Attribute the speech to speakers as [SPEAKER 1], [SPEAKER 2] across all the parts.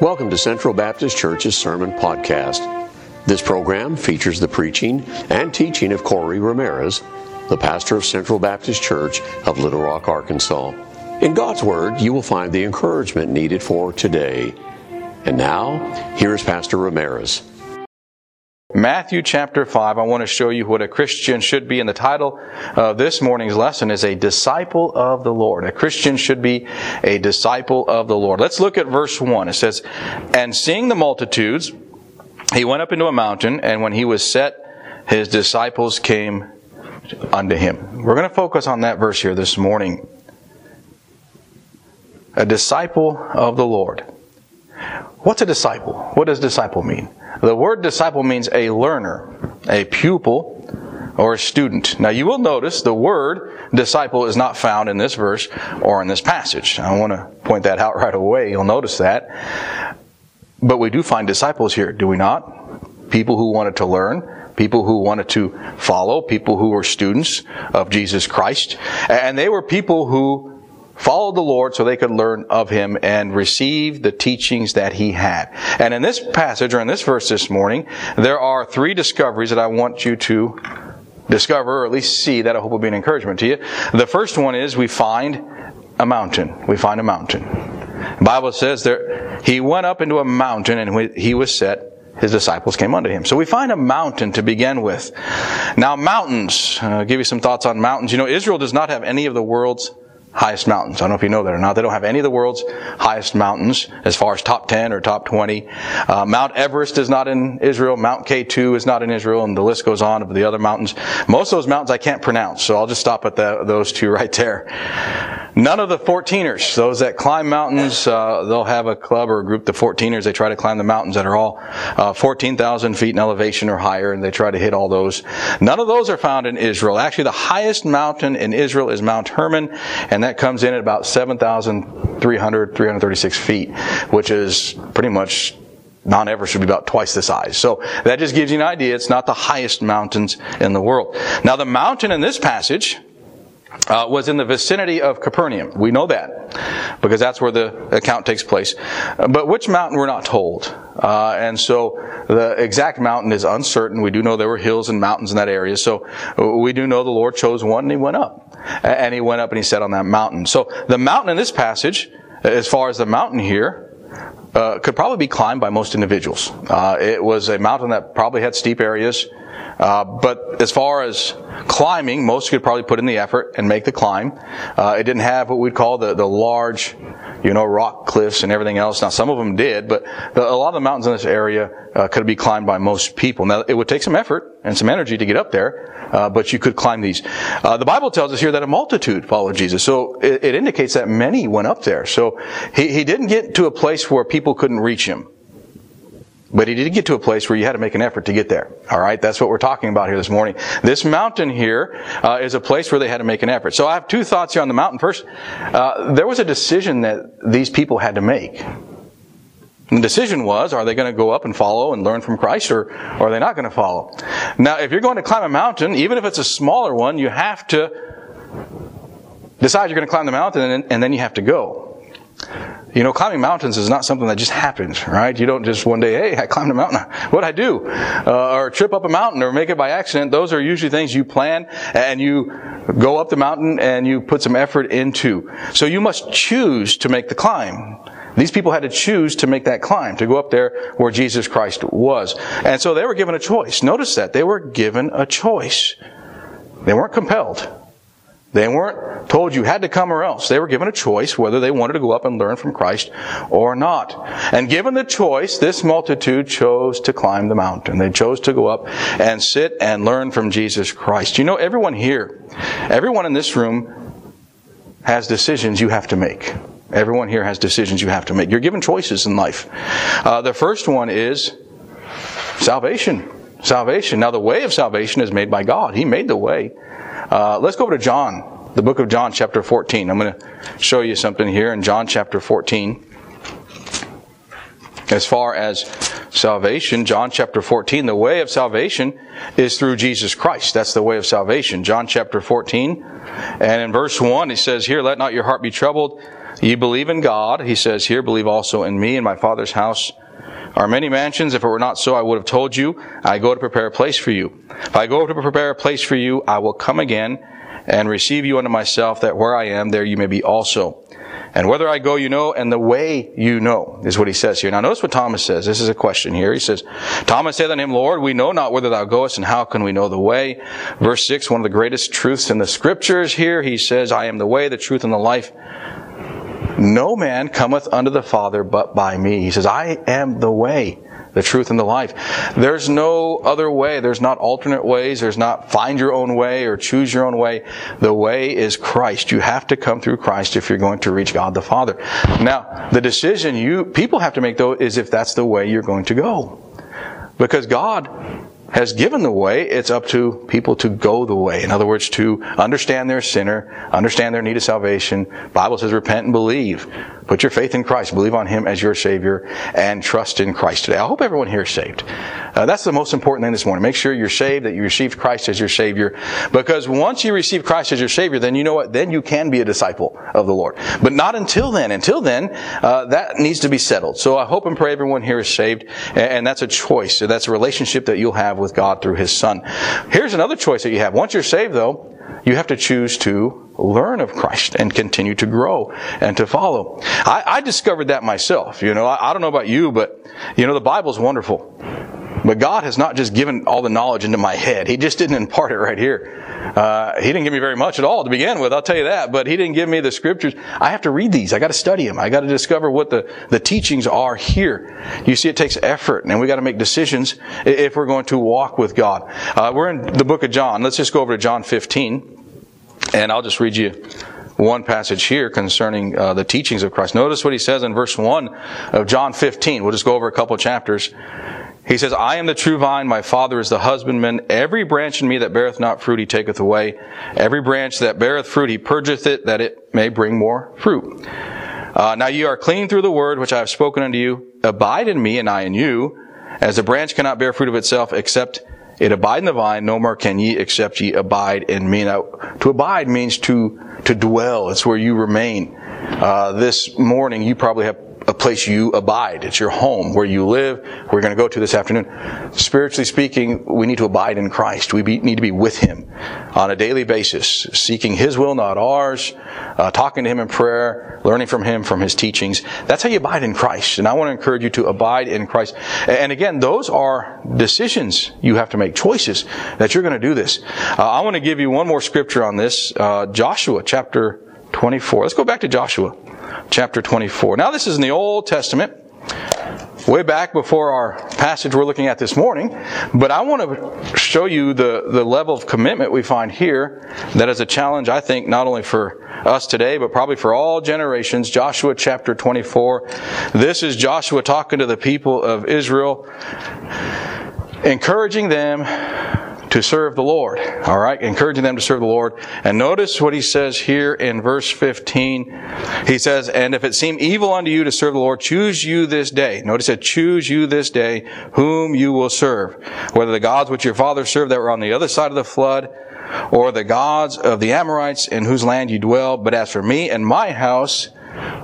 [SPEAKER 1] Welcome to Central Baptist Church's Sermon Podcast. This program features the preaching and teaching of Corey Ramirez, the pastor of Central Baptist Church of Little Rock, Arkansas. In God's Word, you will find the encouragement needed for today. And now, here is Pastor Ramirez.
[SPEAKER 2] Matthew chapter 5, I want to show you what a Christian should be. And the title of this morning's lesson is A Disciple of the Lord. A Christian should be a disciple of the Lord. Let's look at verse 1. It says, And seeing the multitudes, he went up into a mountain, and when he was set, his disciples came unto him. We're going to focus on that verse here this morning. A disciple of the Lord. What's a disciple? What does disciple mean? The word disciple means a learner, a pupil, or a student. Now you will notice the word disciple is not found in this verse or in this passage. I want to point that out right away. You'll notice that. But we do find disciples here, do we not? People who wanted to learn, people who wanted to follow, people who were students of Jesus Christ. And they were people who followed the Lord so they could learn of Him and receive the teachings that He had. And in this passage, or in this verse this morning, there are three discoveries that I want you to discover, or at least see, that I hope will be an encouragement to you. The first one is we find a mountain. We find a mountain. The Bible says there, He went up into a mountain and when He was set, his disciples came unto him. So we find a mountain to begin with. Now, mountains, I'll give you some thoughts on mountains. You know, Israel does not have any of the world's highest mountains. I don't know if you know that or not. They don't have any of the world's highest mountains as far as top 10 or top 20. Uh, Mount Everest is not in Israel. Mount K2 is not in Israel, and the list goes on of the other mountains. Most of those mountains I can't pronounce, so I'll just stop at the, those two right there. None of the 14ers, those that climb mountains, uh, they'll have a club or a group, the 14ers, they try to climb the mountains that are all uh, 14,000 feet in elevation or higher, and they try to hit all those. None of those are found in Israel. Actually, the highest mountain in Israel is Mount Hermon, and that comes in at about 7,300, 336 feet, which is pretty much Mount Everest should be about twice the size. So that just gives you an idea. It's not the highest mountains in the world. Now the mountain in this passage uh, was in the vicinity of Capernaum. We know that because that's where the account takes place. But which mountain we're not told. Uh, and so the exact mountain is uncertain. We do know there were hills and mountains in that area. So we do know the Lord chose one and he went up. And he went up and he sat on that mountain. So the mountain in this passage, as far as the mountain here, uh, could probably be climbed by most individuals. Uh, it was a mountain that probably had steep areas. Uh, but as far as climbing, most could probably put in the effort and make the climb. Uh, it didn't have what we'd call the, the large, you know, rock cliffs and everything else. Now, some of them did, but the, a lot of the mountains in this area uh, could be climbed by most people. Now, it would take some effort and some energy to get up there, uh, but you could climb these. Uh, the Bible tells us here that a multitude followed Jesus, so it, it indicates that many went up there. So he, he didn't get to a place where people couldn't reach him. But he didn't get to a place where you had to make an effort to get there. All right, that's what we're talking about here this morning. This mountain here uh, is a place where they had to make an effort. So I have two thoughts here on the mountain. First, uh, there was a decision that these people had to make. And the decision was, are they going to go up and follow and learn from Christ, or, or are they not going to follow? Now, if you're going to climb a mountain, even if it's a smaller one, you have to decide you're going to climb the mountain, and, and then you have to go. You know, climbing mountains is not something that just happens, right? You don't just one day, hey, I climbed a mountain. What'd I do? Uh, or trip up a mountain or make it by accident. Those are usually things you plan and you go up the mountain and you put some effort into. So you must choose to make the climb. These people had to choose to make that climb, to go up there where Jesus Christ was. And so they were given a choice. Notice that. They were given a choice. They weren't compelled. They weren't told you had to come or else. They were given a choice whether they wanted to go up and learn from Christ or not. And given the choice, this multitude chose to climb the mountain. They chose to go up and sit and learn from Jesus Christ. You know, everyone here, everyone in this room has decisions you have to make. Everyone here has decisions you have to make. You're given choices in life. Uh, the first one is salvation. Salvation. Now, the way of salvation is made by God. He made the way. Uh, let's go over to John, the book of John, chapter 14. I'm going to show you something here in John chapter 14. As far as salvation, John chapter 14, the way of salvation is through Jesus Christ. That's the way of salvation. John chapter 14. And in verse 1, he says here, Let not your heart be troubled. You believe in God, he says here, believe also in me. In my Father's house are many mansions. If it were not so, I would have told you. I go to prepare a place for you. If I go to prepare a place for you, I will come again and receive you unto myself, that where I am, there you may be also. And whether I go, you know, and the way you know, is what he says here. Now notice what Thomas says. This is a question here. He says, Thomas said unto him, Lord, we know not whither thou goest, and how can we know the way? Verse 6, one of the greatest truths in the scriptures here, he says, I am the way, the truth, and the life. No man cometh unto the Father but by me. He says, I am the way the truth and the life. There's no other way. There's not alternate ways. There's not find your own way or choose your own way. The way is Christ. You have to come through Christ if you're going to reach God the Father. Now, the decision you people have to make though is if that's the way you're going to go. Because God has given the way, it's up to people to go the way. In other words, to understand their sinner, understand their need of salvation. Bible says repent and believe. Put your faith in Christ, believe on Him as your Savior, and trust in Christ today. I hope everyone here is saved. Uh, that's the most important thing this morning. Make sure you're saved, that you received Christ as your Savior. Because once you receive Christ as your Savior, then you know what? Then you can be a disciple of the Lord. But not until then. Until then, uh, that needs to be settled. So I hope and pray everyone here is saved, and that's a choice. That's a relationship that you'll have with God through His Son. Here's another choice that you have. Once you're saved, though, you have to choose to learn of Christ and continue to grow and to follow. I, I discovered that myself. You know, I, I don't know about you, but you know, the Bible's wonderful. But God has not just given all the knowledge into my head. He just didn't impart it right here. Uh, he didn't give me very much at all to begin with, I'll tell you that. But He didn't give me the scriptures. I have to read these. I got to study them. I got to discover what the, the teachings are here. You see, it takes effort, and we got to make decisions if we're going to walk with God. Uh, we're in the book of John. Let's just go over to John 15. And I'll just read you one passage here concerning uh, the teachings of Christ. Notice what he says in verse 1 of John 15. We'll just go over a couple chapters. He says, I am the true vine, my Father is the husbandman. Every branch in me that beareth not fruit, he taketh away. Every branch that beareth fruit, he purgeth it, that it may bring more fruit. Uh, now ye are clean through the word which I have spoken unto you. Abide in me, and I in you. As a branch cannot bear fruit of itself, except it abide in the vine, no more can ye except ye abide in me. Now, to abide means to, to dwell. It's where you remain. Uh, this morning, you probably have a place you abide. It's your home where you live. We're going to go to this afternoon. Spiritually speaking, we need to abide in Christ. We be, need to be with Him on a daily basis, seeking His will, not ours, uh, talking to Him in prayer, learning from Him, from His teachings. That's how you abide in Christ. And I want to encourage you to abide in Christ. And again, those are decisions you have to make, choices that you're going to do this. Uh, I want to give you one more scripture on this. Uh, Joshua chapter 24. Let's go back to Joshua chapter 24. Now, this is in the Old Testament, way back before our passage we're looking at this morning, but I want to show you the, the level of commitment we find here that is a challenge, I think, not only for us today, but probably for all generations. Joshua chapter 24. This is Joshua talking to the people of Israel, encouraging them to serve the Lord. All right, encouraging them to serve the Lord. And notice what he says here in verse 15. He says, And if it seem evil unto you to serve the Lord, choose you this day. Notice it, choose you this day whom you will serve. Whether the gods which your fathers served that were on the other side of the flood, or the gods of the Amorites in whose land you dwell. But as for me and my house,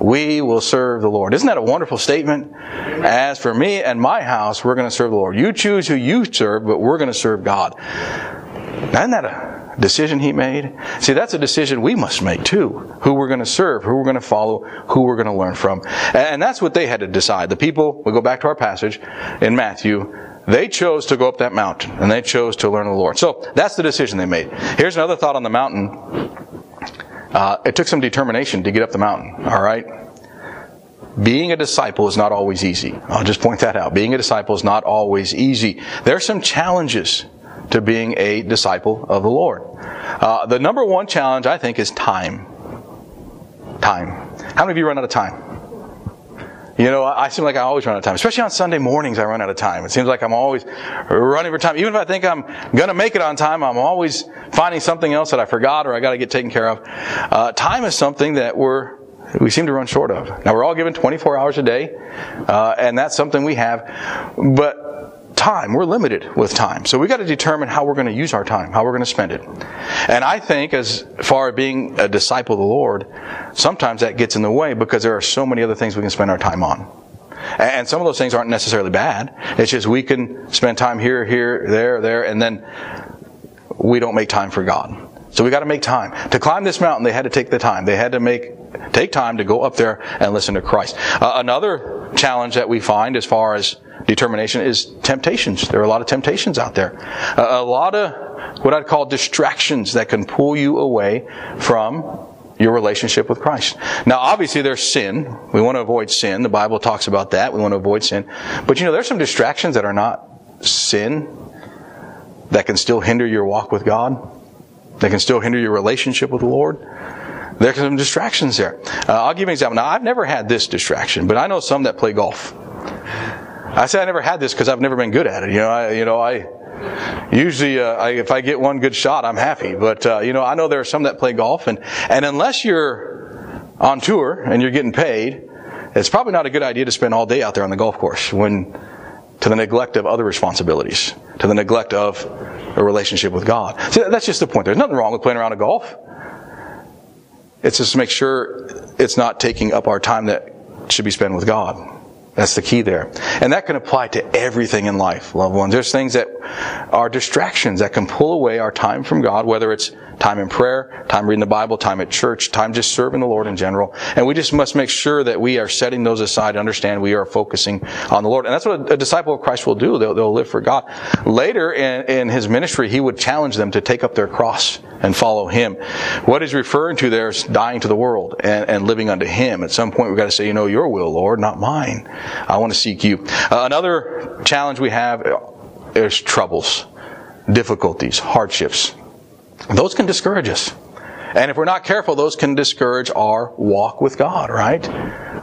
[SPEAKER 2] we will serve the Lord. Isn't that a wonderful statement? As for me and my house, we're going to serve the Lord. You choose who you serve, but we're going to serve God. Now, isn't that a decision he made? See, that's a decision we must make too. Who we're going to serve, who we're going to follow, who we're going to learn from. And that's what they had to decide. The people, we go back to our passage in Matthew, they chose to go up that mountain and they chose to learn the Lord. So that's the decision they made. Here's another thought on the mountain. Uh, it took some determination to get up the mountain, all right? Being a disciple is not always easy. I'll just point that out. Being a disciple is not always easy. There are some challenges to being a disciple of the Lord. Uh, the number one challenge, I think, is time. Time. How many of you run out of time? You know, I seem like I always run out of time. Especially on Sunday mornings, I run out of time. It seems like I'm always running for time. Even if I think I'm going to make it on time, I'm always finding something else that I forgot or I got to get taken care of. Uh, time is something that we're we seem to run short of. Now we're all given 24 hours a day, uh, and that's something we have. But time. We're limited with time. So we've got to determine how we're going to use our time, how we're going to spend it. And I think as far as being a disciple of the Lord, sometimes that gets in the way because there are so many other things we can spend our time on. And some of those things aren't necessarily bad. It's just we can spend time here, here, there, there, and then we don't make time for God. So we got to make time. To climb this mountain, they had to take the time. They had to make take time to go up there and listen to Christ. Uh, another challenge that we find as far as determination is temptations. There are a lot of temptations out there. Uh, a lot of what I'd call distractions that can pull you away from your relationship with Christ. Now, obviously, there's sin. We want to avoid sin. The Bible talks about that. We want to avoid sin. But you know, there's some distractions that are not sin that can still hinder your walk with God, that can still hinder your relationship with the Lord. There are some distractions there. Uh, I'll give you an example. Now, I've never had this distraction, but I know some that play golf. I say I never had this because I've never been good at it. You know, I, you know, I usually uh, I, if I get one good shot, I'm happy. But uh, you know, I know there are some that play golf, and and unless you're on tour and you're getting paid, it's probably not a good idea to spend all day out there on the golf course when to the neglect of other responsibilities, to the neglect of a relationship with God. So that's just the point. There's nothing wrong with playing around a golf. It's just to make sure it's not taking up our time that should be spent with God. That's the key there. And that can apply to everything in life, loved ones. There's things that are distractions that can pull away our time from God, whether it's time in prayer, time reading the Bible, time at church, time just serving the Lord in general. And we just must make sure that we are setting those aside, to understand we are focusing on the Lord. And that's what a disciple of Christ will do. They'll, they'll live for God. Later in, in his ministry, he would challenge them to take up their cross and follow him. What he's referring to there is dying to the world and, and living unto him. At some point, we've got to say, you know, your will, Lord, not mine. I want to seek you. Uh, another challenge we have is troubles, difficulties, hardships. Those can discourage us. And if we're not careful, those can discourage our walk with God, right?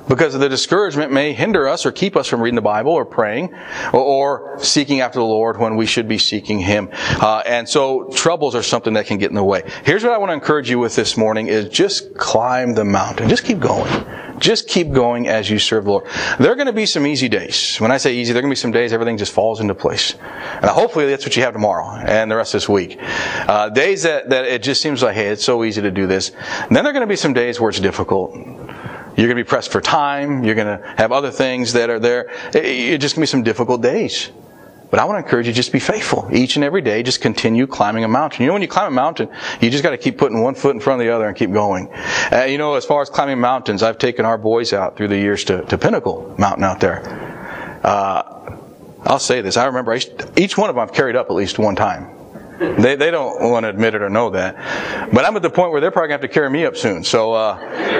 [SPEAKER 2] Because the discouragement may hinder us or keep us from reading the Bible or praying or, seeking after the Lord when we should be seeking Him. Uh, and so troubles are something that can get in the way. Here's what I want to encourage you with this morning is just climb the mountain. Just keep going. Just keep going as you serve the Lord. There are going to be some easy days. When I say easy, there are going to be some days everything just falls into place. And hopefully that's what you have tomorrow and the rest of this week. Uh, days that, that it just seems like, hey, it's so easy to do this. And then there are going to be some days where it's difficult. You're going to be pressed for time. You're going to have other things that are there. It's just going to be some difficult days. But I want to encourage you just be faithful. Each and every day, just continue climbing a mountain. You know, when you climb a mountain, you just got to keep putting one foot in front of the other and keep going. Uh, you know, as far as climbing mountains, I've taken our boys out through the years to, to Pinnacle Mountain out there. Uh, I'll say this. I remember I, each one of them I've carried up at least one time. They, they don't want to admit it or know that. But I'm at the point where they're probably going to have to carry me up soon. So, uh,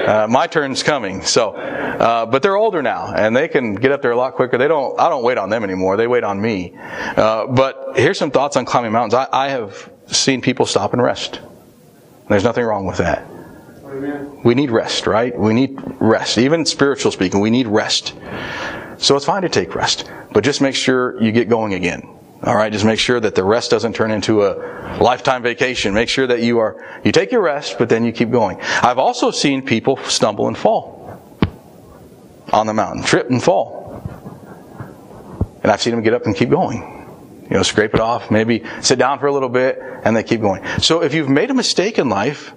[SPEAKER 2] uh, my turn's coming. So, uh, but they're older now and they can get up there a lot quicker. They don't, I don't wait on them anymore. They wait on me. Uh, but here's some thoughts on climbing mountains. I, I have seen people stop and rest. There's nothing wrong with that. We need rest, right? We need rest. Even spiritual speaking, we need rest. So it's fine to take rest, but just make sure you get going again. All right, just make sure that the rest doesn't turn into a lifetime vacation. Make sure that you are you take your rest, but then you keep going. I've also seen people stumble and fall on the mountain, trip and fall. And I've seen them get up and keep going. You know, scrape it off, maybe sit down for a little bit, and they keep going. So if you've made a mistake in life,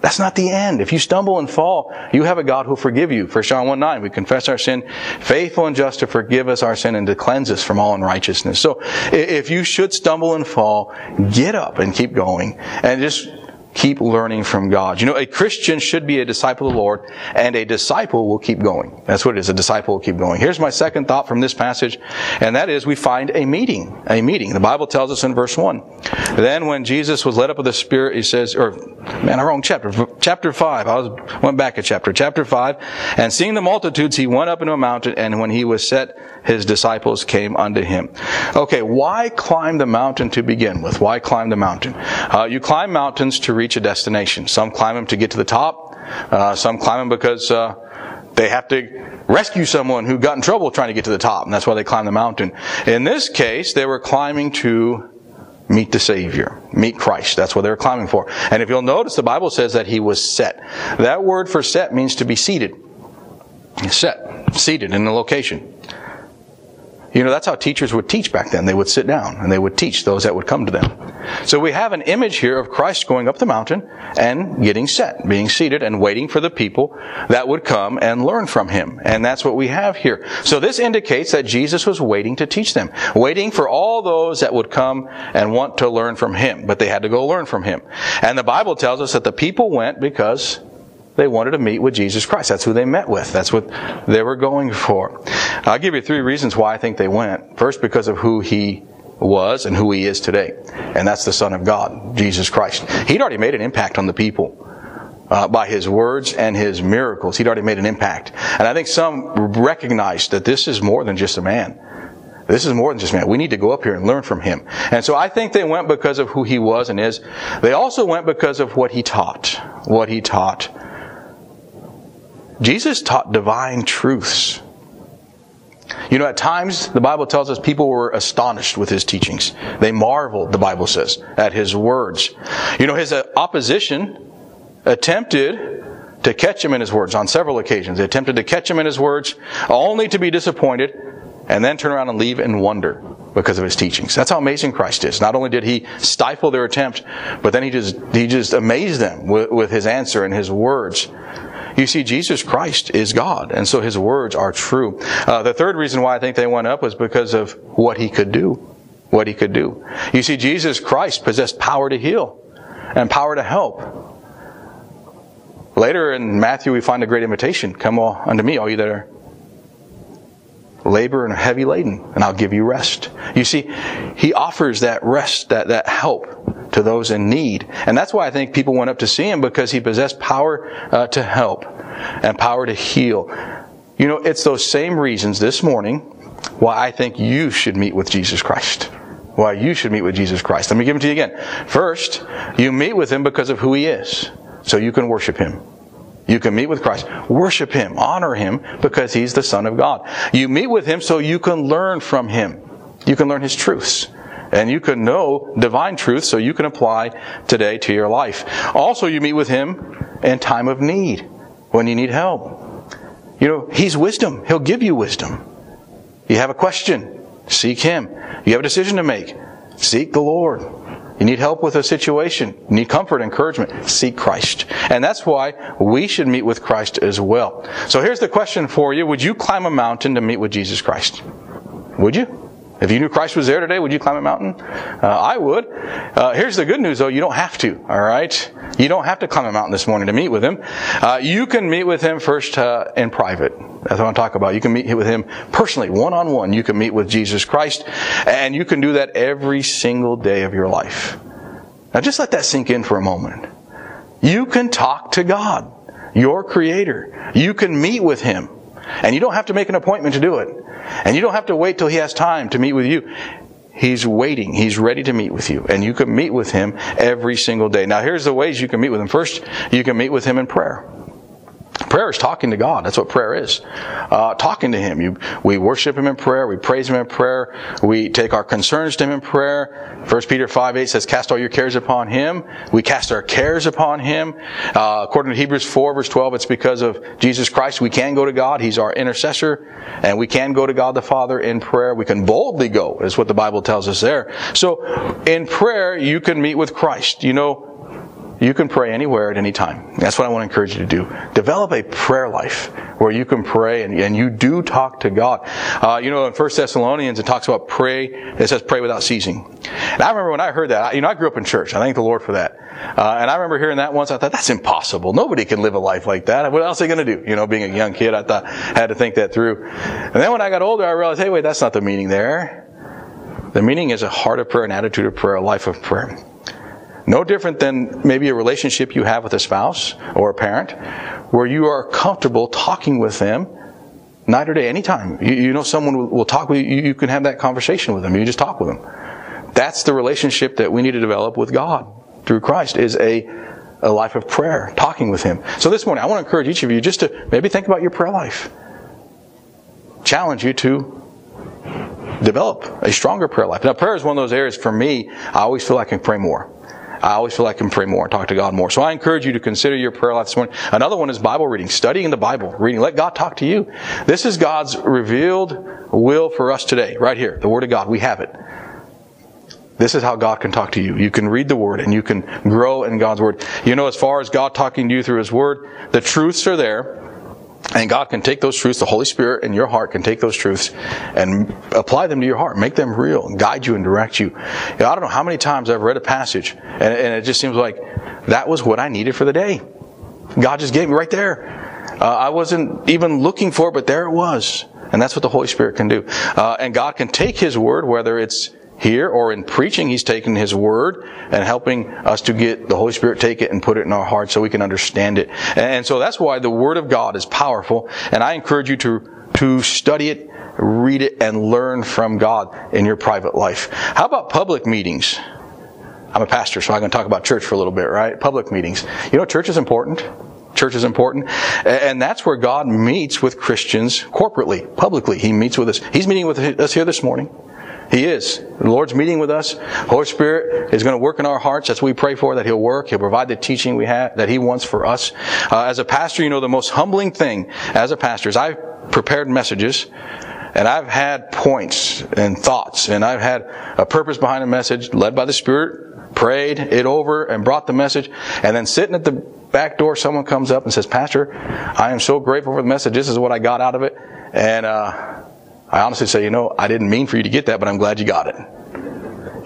[SPEAKER 2] that's not the end. If you stumble and fall, you have a God who'll forgive you. 1 John 1 9, we confess our sin, faithful and just to forgive us our sin and to cleanse us from all unrighteousness. So if you should stumble and fall, get up and keep going. And just keep learning from God. You know, a Christian should be a disciple of the Lord, and a disciple will keep going. That's what it is. A disciple will keep going. Here's my second thought from this passage, and that is we find a meeting. A meeting. The Bible tells us in verse 1. Then when Jesus was led up of the Spirit, he says, or, man, I wrong chapter. Chapter 5. I was, went back a chapter. Chapter 5. And seeing the multitudes, he went up into a mountain, and when he was set, his disciples came unto him. Okay, why climb the mountain to begin with? Why climb the mountain? Uh, you climb mountains to reach a destination. Some climb them to get to the top. Uh, some climb them because uh, they have to rescue someone who got in trouble trying to get to the top, and that's why they climb the mountain. In this case, they were climbing to meet the Savior, meet Christ. That's what they were climbing for. And if you'll notice, the Bible says that he was set. That word for set means to be seated. Set, seated in the location. You know, that's how teachers would teach back then. They would sit down and they would teach those that would come to them. So we have an image here of Christ going up the mountain and getting set, being seated and waiting for the people that would come and learn from him. And that's what we have here. So this indicates that Jesus was waiting to teach them, waiting for all those that would come and want to learn from him. But they had to go learn from him. And the Bible tells us that the people went because they wanted to meet with Jesus Christ. That's who they met with. That's what they were going for. I'll give you three reasons why I think they went. First, because of who he was and who he is today. And that's the Son of God, Jesus Christ. He'd already made an impact on the people. Uh, by his words and his miracles. He'd already made an impact. And I think some recognized that this is more than just a man. This is more than just man. We need to go up here and learn from him. And so I think they went because of who he was and is. They also went because of what he taught. What he taught. Jesus taught divine truths. You know, at times, the Bible tells us people were astonished with his teachings. They marveled, the Bible says, at his words. You know, his uh, opposition attempted to catch him in his words on several occasions. They attempted to catch him in his words, only to be disappointed, and then turn around and leave in wonder because of his teachings. That's how amazing Christ is. Not only did he stifle their attempt, but then he just, he just amazed them with, with his answer and his words. You see, Jesus Christ is God, and so his words are true. Uh, the third reason why I think they went up was because of what he could do. What he could do. You see, Jesus Christ possessed power to heal and power to help. Later in Matthew, we find a great invitation Come all unto me, all you that are labor and a heavy laden, and I'll give you rest. You see, he offers that rest, that, that help to those in need. And that's why I think people went up to see him because he possessed power uh, to help and power to heal. You know, it's those same reasons this morning why I think you should meet with Jesus Christ. Why you should meet with Jesus Christ. Let me give them to you again. First, you meet with him because of who he is, so you can worship him. You can meet with Christ, worship Him, honor Him because He's the Son of God. You meet with Him so you can learn from Him. You can learn His truths. And you can know divine truth so you can apply today to your life. Also, you meet with Him in time of need, when you need help. You know, He's wisdom. He'll give you wisdom. You have a question, seek Him. You have a decision to make, seek the Lord. You need help with a situation. You need comfort, encouragement. Seek Christ. And that's why we should meet with Christ as well. So here's the question for you. Would you climb a mountain to meet with Jesus Christ? Would you? If you knew Christ was there today, would you climb a mountain? Uh, I would. Uh, here's the good news though, you don't have to, alright? You don't have to climb a mountain this morning to meet with Him. Uh, you can meet with Him first uh, in private. That's what I want to talk about. You can meet with Him personally, one on one. You can meet with Jesus Christ, and you can do that every single day of your life. Now just let that sink in for a moment. You can talk to God, your Creator. You can meet with Him. And you don't have to make an appointment to do it. And you don't have to wait till he has time to meet with you. He's waiting. He's ready to meet with you. And you can meet with him every single day. Now here's the ways you can meet with him. First, you can meet with him in prayer. Prayer is talking to God. That's what prayer is. Uh, talking to Him. You, we worship Him in prayer. We praise Him in prayer. We take our concerns to Him in prayer. 1 Peter 5 8 says, Cast all your cares upon Him. We cast our cares upon Him. Uh, according to Hebrews 4 verse 12, it's because of Jesus Christ we can go to God. He's our intercessor. And we can go to God the Father in prayer. We can boldly go, is what the Bible tells us there. So, in prayer, you can meet with Christ. You know, you can pray anywhere at any time. That's what I want to encourage you to do. Develop a prayer life where you can pray and, and you do talk to God. Uh, you know, in First Thessalonians, it talks about pray. It says pray without ceasing. And I remember when I heard that. You know, I grew up in church. I thank the Lord for that. Uh, and I remember hearing that once. I thought that's impossible. Nobody can live a life like that. What else are they going to do? You know, being a young kid, I thought I had to think that through. And then when I got older, I realized, hey, wait, that's not the meaning there. The meaning is a heart of prayer, an attitude of prayer, a life of prayer. No different than maybe a relationship you have with a spouse or a parent where you are comfortable talking with them night or day, anytime. You, you know someone will, will talk with you, you can have that conversation with them. You just talk with them. That's the relationship that we need to develop with God through Christ is a, a life of prayer, talking with Him. So this morning, I want to encourage each of you just to maybe think about your prayer life. Challenge you to develop a stronger prayer life. Now, prayer is one of those areas for me, I always feel I can pray more. I always feel like I can pray more and talk to God more. So I encourage you to consider your prayer life this morning. Another one is Bible reading, studying the Bible, reading. Let God talk to you. This is God's revealed will for us today, right here. The Word of God. We have it. This is how God can talk to you. You can read the Word and you can grow in God's Word. You know, as far as God talking to you through His Word, the truths are there. And God can take those truths, the Holy Spirit in your heart can take those truths and apply them to your heart, make them real, and guide you and direct you. I don't know how many times I've read a passage, and, and, it just seems like that was what I needed for the day. God just gave me right there. Uh, I wasn't even looking for it, but there it was. And that's what the Holy Spirit can do. Uh, and God can take His Word, whether it's here or in preaching, he's taken his word and helping us to get the Holy Spirit take it and put it in our hearts so we can understand it. And so that's why the word of God is powerful. And I encourage you to, to study it, read it, and learn from God in your private life. How about public meetings? I'm a pastor, so I'm going to talk about church for a little bit, right? Public meetings. You know, church is important. Church is important. And that's where God meets with Christians corporately, publicly. He meets with us. He's meeting with us here this morning. He is. The Lord's meeting with us. Holy Spirit is going to work in our hearts. That's what we pray for, that He'll work. He'll provide the teaching we have, that He wants for us. Uh, as a pastor, you know, the most humbling thing as a pastor is I've prepared messages and I've had points and thoughts and I've had a purpose behind a message led by the Spirit, prayed it over and brought the message and then sitting at the back door, someone comes up and says, Pastor, I am so grateful for the message. This is what I got out of it. And, uh, I honestly say, you know, I didn't mean for you to get that, but I'm glad you got it.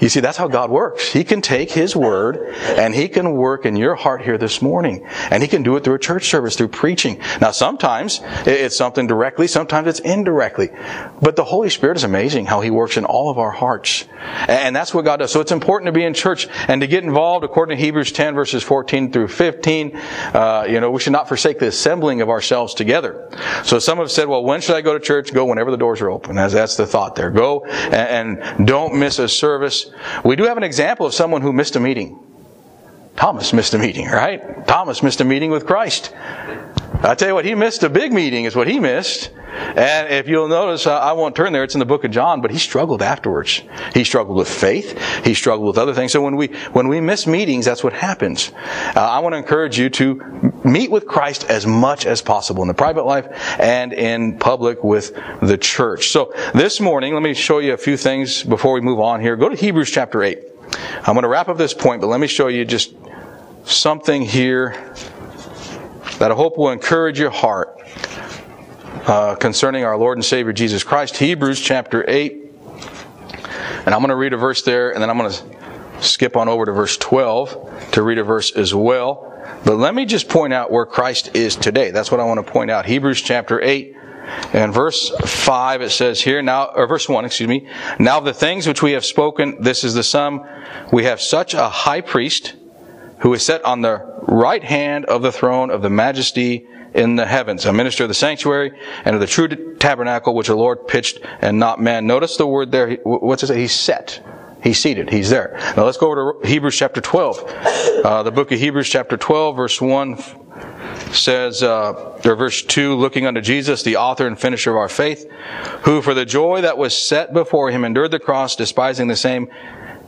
[SPEAKER 2] You see, that's how God works. He can take His Word and He can work in your heart here this morning. And He can do it through a church service, through preaching. Now, sometimes it's something directly, sometimes it's indirectly. But the Holy Spirit is amazing how He works in all of our hearts. And that's what God does. So it's important to be in church and to get involved according to Hebrews 10 verses 14 through 15. Uh, you know, we should not forsake the assembling of ourselves together. So some have said, well, when should I go to church? Go whenever the doors are open. As that's the thought there. Go and, and don't miss a service. We do have an example of someone who missed a meeting. Thomas missed a meeting, right? Thomas missed a meeting with Christ. I tell you what, he missed a big meeting, is what he missed. And if you'll notice, uh, I won't turn there, it's in the book of John, but he struggled afterwards. He struggled with faith. He struggled with other things. So when we, when we miss meetings, that's what happens. Uh, I want to encourage you to meet with Christ as much as possible in the private life and in public with the church. So this morning, let me show you a few things before we move on here. Go to Hebrews chapter 8. I'm going to wrap up this point, but let me show you just something here that I hope will encourage your heart uh, concerning our Lord and Savior Jesus Christ. Hebrews chapter 8. And I'm going to read a verse there, and then I'm going to skip on over to verse 12 to read a verse as well. But let me just point out where Christ is today. That's what I want to point out. Hebrews chapter 8 and verse 5 it says here now or verse 1 excuse me now the things which we have spoken this is the sum we have such a high priest who is set on the right hand of the throne of the majesty in the heavens, a minister of the sanctuary and of the true tabernacle which the Lord pitched and not man. Notice the word there. What's it say? He's set. He's seated. He's there. Now let's go over to Hebrews chapter 12. Uh, the book of Hebrews chapter 12 verse 1 says, uh, or verse 2, looking unto Jesus, the author and finisher of our faith, who for the joy that was set before him endured the cross, despising the same,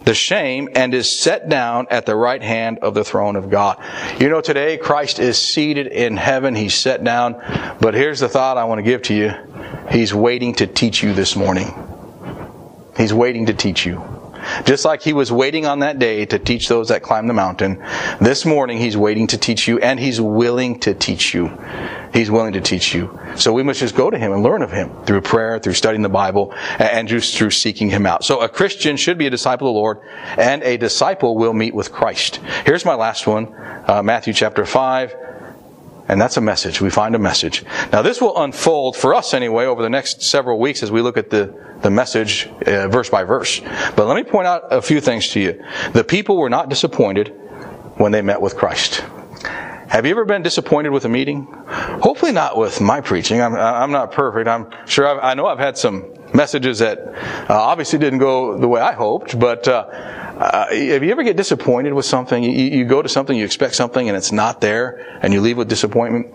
[SPEAKER 2] the shame and is set down at the right hand of the throne of God. You know, today Christ is seated in heaven. He's set down. But here's the thought I want to give to you. He's waiting to teach you this morning. He's waiting to teach you. Just like he was waiting on that day to teach those that climb the mountain, this morning he's waiting to teach you and he's willing to teach you. He's willing to teach you. So we must just go to him and learn of him through prayer, through studying the Bible, and just through seeking him out. So a Christian should be a disciple of the Lord, and a disciple will meet with Christ. Here's my last one, uh, Matthew chapter 5. And that's a message. We find a message. Now this will unfold for us anyway over the next several weeks as we look at the, the message uh, verse by verse. But let me point out a few things to you. The people were not disappointed when they met with Christ. Have you ever been disappointed with a meeting? Hopefully not with my preaching. I'm, I'm not perfect. I'm sure I've, i know I've had some messages that uh, obviously didn't go the way I hoped, but uh, uh, if you ever get disappointed with something, you, you, go to something, you expect something, and it's not there, and you leave with disappointment.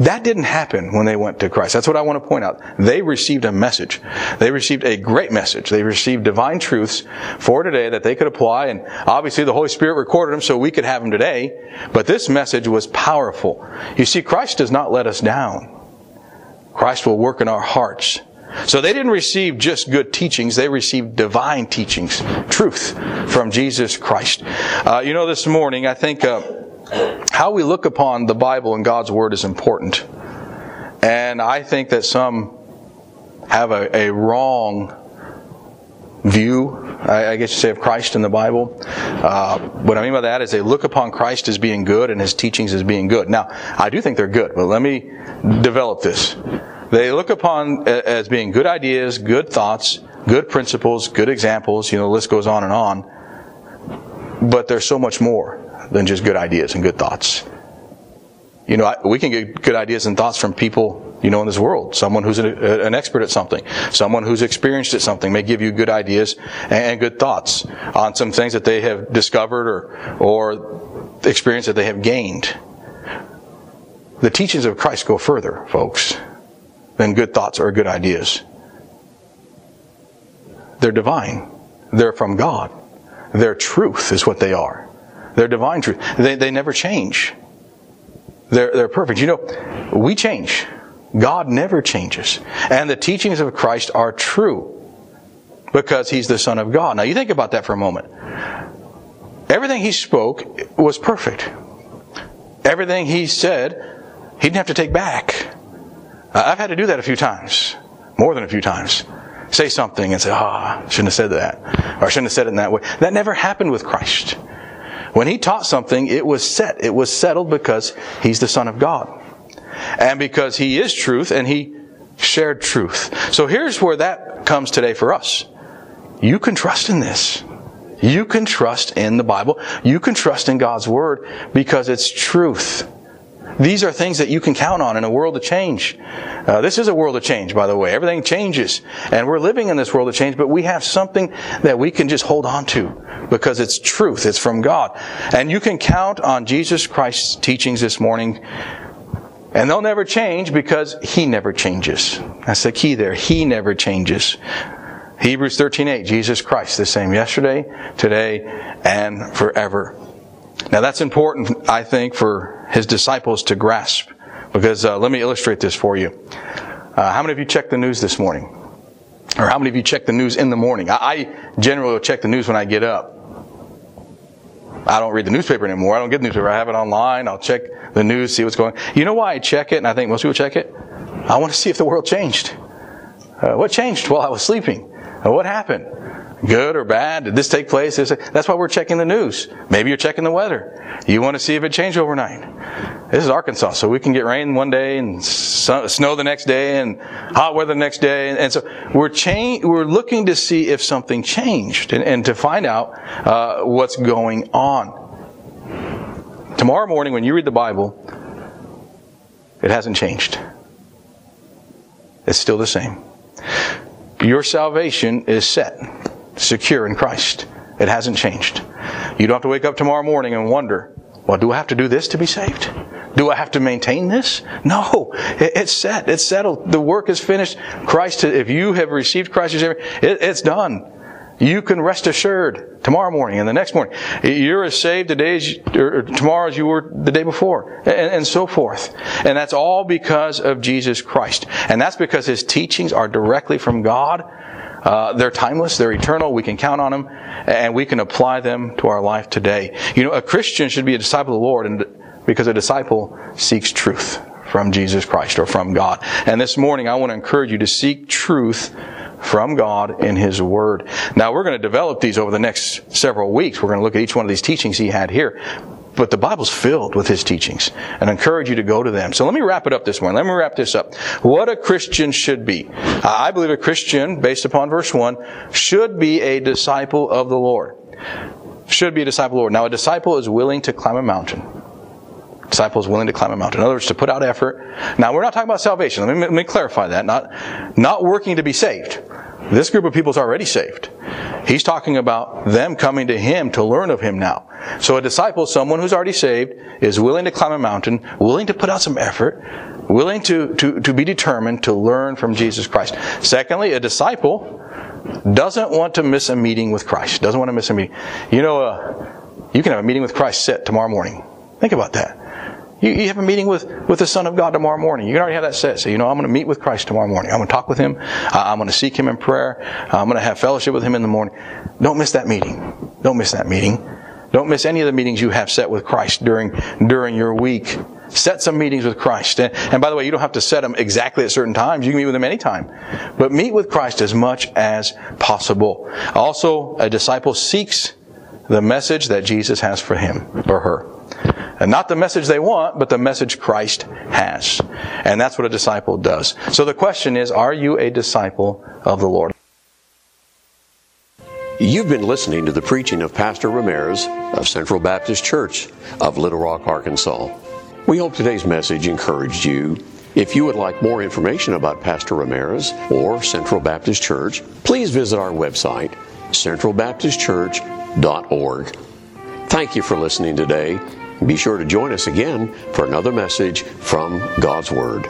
[SPEAKER 2] That didn't happen when they went to Christ. That's what I want to point out. They received a message. They received a great message. They received divine truths for today that they could apply, and obviously the Holy Spirit recorded them so we could have them today. But this message was powerful. You see, Christ does not let us down. Christ will work in our hearts. So they didn't receive just good teachings, they received divine teachings, truth from Jesus Christ. Uh, you know, this morning, I think uh, how we look upon the Bible and God's Word is important. And I think that some have a, a wrong view, I, guess you say, of Christ in the Bible. Uh, what I mean by that is they look upon Christ as being good and his teachings as being good. Now, I do think they're good, but let me develop this. They look upon as being good ideas, good thoughts, good principles, good examples. You know, the list goes on and on. But there's so much more than just good ideas and good thoughts. You know, we can get good ideas and thoughts from people, you know, in this world. Someone who's an expert at something, someone who's experienced at something may give you good ideas and good thoughts on some things that they have discovered or, or experience that they have gained. The teachings of Christ go further, folks than good thoughts or good ideas. They're divine. They're from God. Their truth is what they are. They're divine truth. They, they never change. They're, they're perfect. You know, we change. God never changes. And the teachings of Christ are true because He's the Son of God. Now you think about that for a moment. Everything He spoke was perfect. Everything He said, He didn't have to take back. I've had to do that a few times, more than a few times. Say something and say, ah, oh, shouldn't have said that, or I shouldn't have said it in that way. That never happened with Christ. When he taught something, it was set. It was settled because he's the Son of God. And because he is truth and he shared truth. So here's where that comes today for us. You can trust in this. You can trust in the Bible. You can trust in God's Word because it's truth. These are things that you can count on in a world of change. Uh, this is a world of change, by the way. Everything changes. And we're living in this world of change, but we have something that we can just hold on to because it's truth. It's from God. And you can count on Jesus Christ's teachings this morning. And they'll never change because He never changes. That's the key there. He never changes. Hebrews 13:8 Jesus Christ the same yesterday, today, and forever. Now that's important, I think, for his disciples to grasp. Because uh, let me illustrate this for you. Uh, how many of you checked the news this morning? Or how many of you check the news in the morning? I, I generally will check the news when I get up. I don't read the newspaper anymore. I don't get the newspaper. I have it online. I'll check the news, see what's going on. You know why I check it, and I think most people check it? I want to see if the world changed. Uh, what changed while I was sleeping? Uh, what happened? Good or bad? Did this take place? That's why we're checking the news. Maybe you're checking the weather. You want to see if it changed overnight. This is Arkansas, so we can get rain one day and snow the next day and hot weather the next day. And so we're change, we're looking to see if something changed and, and to find out uh, what's going on. Tomorrow morning, when you read the Bible, it hasn't changed. It's still the same. Your salvation is set secure in Christ. It hasn't changed. You don't have to wake up tomorrow morning and wonder, well, do I have to do this to be saved? Do I have to maintain this? No. It's set. It's settled. The work is finished. Christ, if you have received Christ as Savior, it's done. You can rest assured tomorrow morning and the next morning. You're as saved today as, or tomorrow as you were the day before, and, and so forth. And that's all because of Jesus Christ. And that's because His teachings are directly from God uh, they're timeless, they're eternal, we can count on them, and we can apply them to our life today. You know, a Christian should be a disciple of the Lord, and because a disciple seeks truth from Jesus Christ or from God. And this morning, I want to encourage you to seek truth from God in His Word. Now, we're going to develop these over the next several weeks. We're going to look at each one of these teachings He had here. But the Bible's filled with his teachings and I encourage you to go to them. So let me wrap it up this morning. Let me wrap this up. What a Christian should be. I believe a Christian, based upon verse 1, should be a disciple of the Lord. Should be a disciple of the Lord. Now, a disciple is willing to climb a mountain. Disciple is willing to climb a mountain. In other words, to put out effort. Now, we're not talking about salvation. Let me, let me clarify that. Not, not working to be saved. This group of people is already saved. He's talking about them coming to him to learn of him now. So a disciple, someone who's already saved, is willing to climb a mountain, willing to put out some effort, willing to, to, to be determined to learn from Jesus Christ. Secondly, a disciple doesn't want to miss a meeting with Christ. Doesn't want to miss a meeting. You know, uh, you can have a meeting with Christ set tomorrow morning. Think about that. You, you, have a meeting with, with the Son of God tomorrow morning. You can already have that set. So, you know, I'm going to meet with Christ tomorrow morning. I'm going to talk with Him. I'm going to seek Him in prayer. I'm going to have fellowship with Him in the morning. Don't miss that meeting. Don't miss that meeting. Don't miss any of the meetings you have set with Christ during, during your week. Set some meetings with Christ. And, and by the way, you don't have to set them exactly at certain times. You can meet with Him anytime. But meet with Christ as much as possible. Also, a disciple seeks the message that Jesus has for him or her. And not the message they want, but the message Christ has. And that's what a disciple does. So the question is, are you a disciple of the Lord?
[SPEAKER 1] You've been listening to the preaching of Pastor Ramirez of Central Baptist Church of Little Rock, Arkansas. We hope today's message encouraged you. If you would like more information about Pastor Ramirez or Central Baptist Church, please visit our website, centralbaptistchurch.org. Thank you for listening today. Be sure to join us again for another message from God's Word.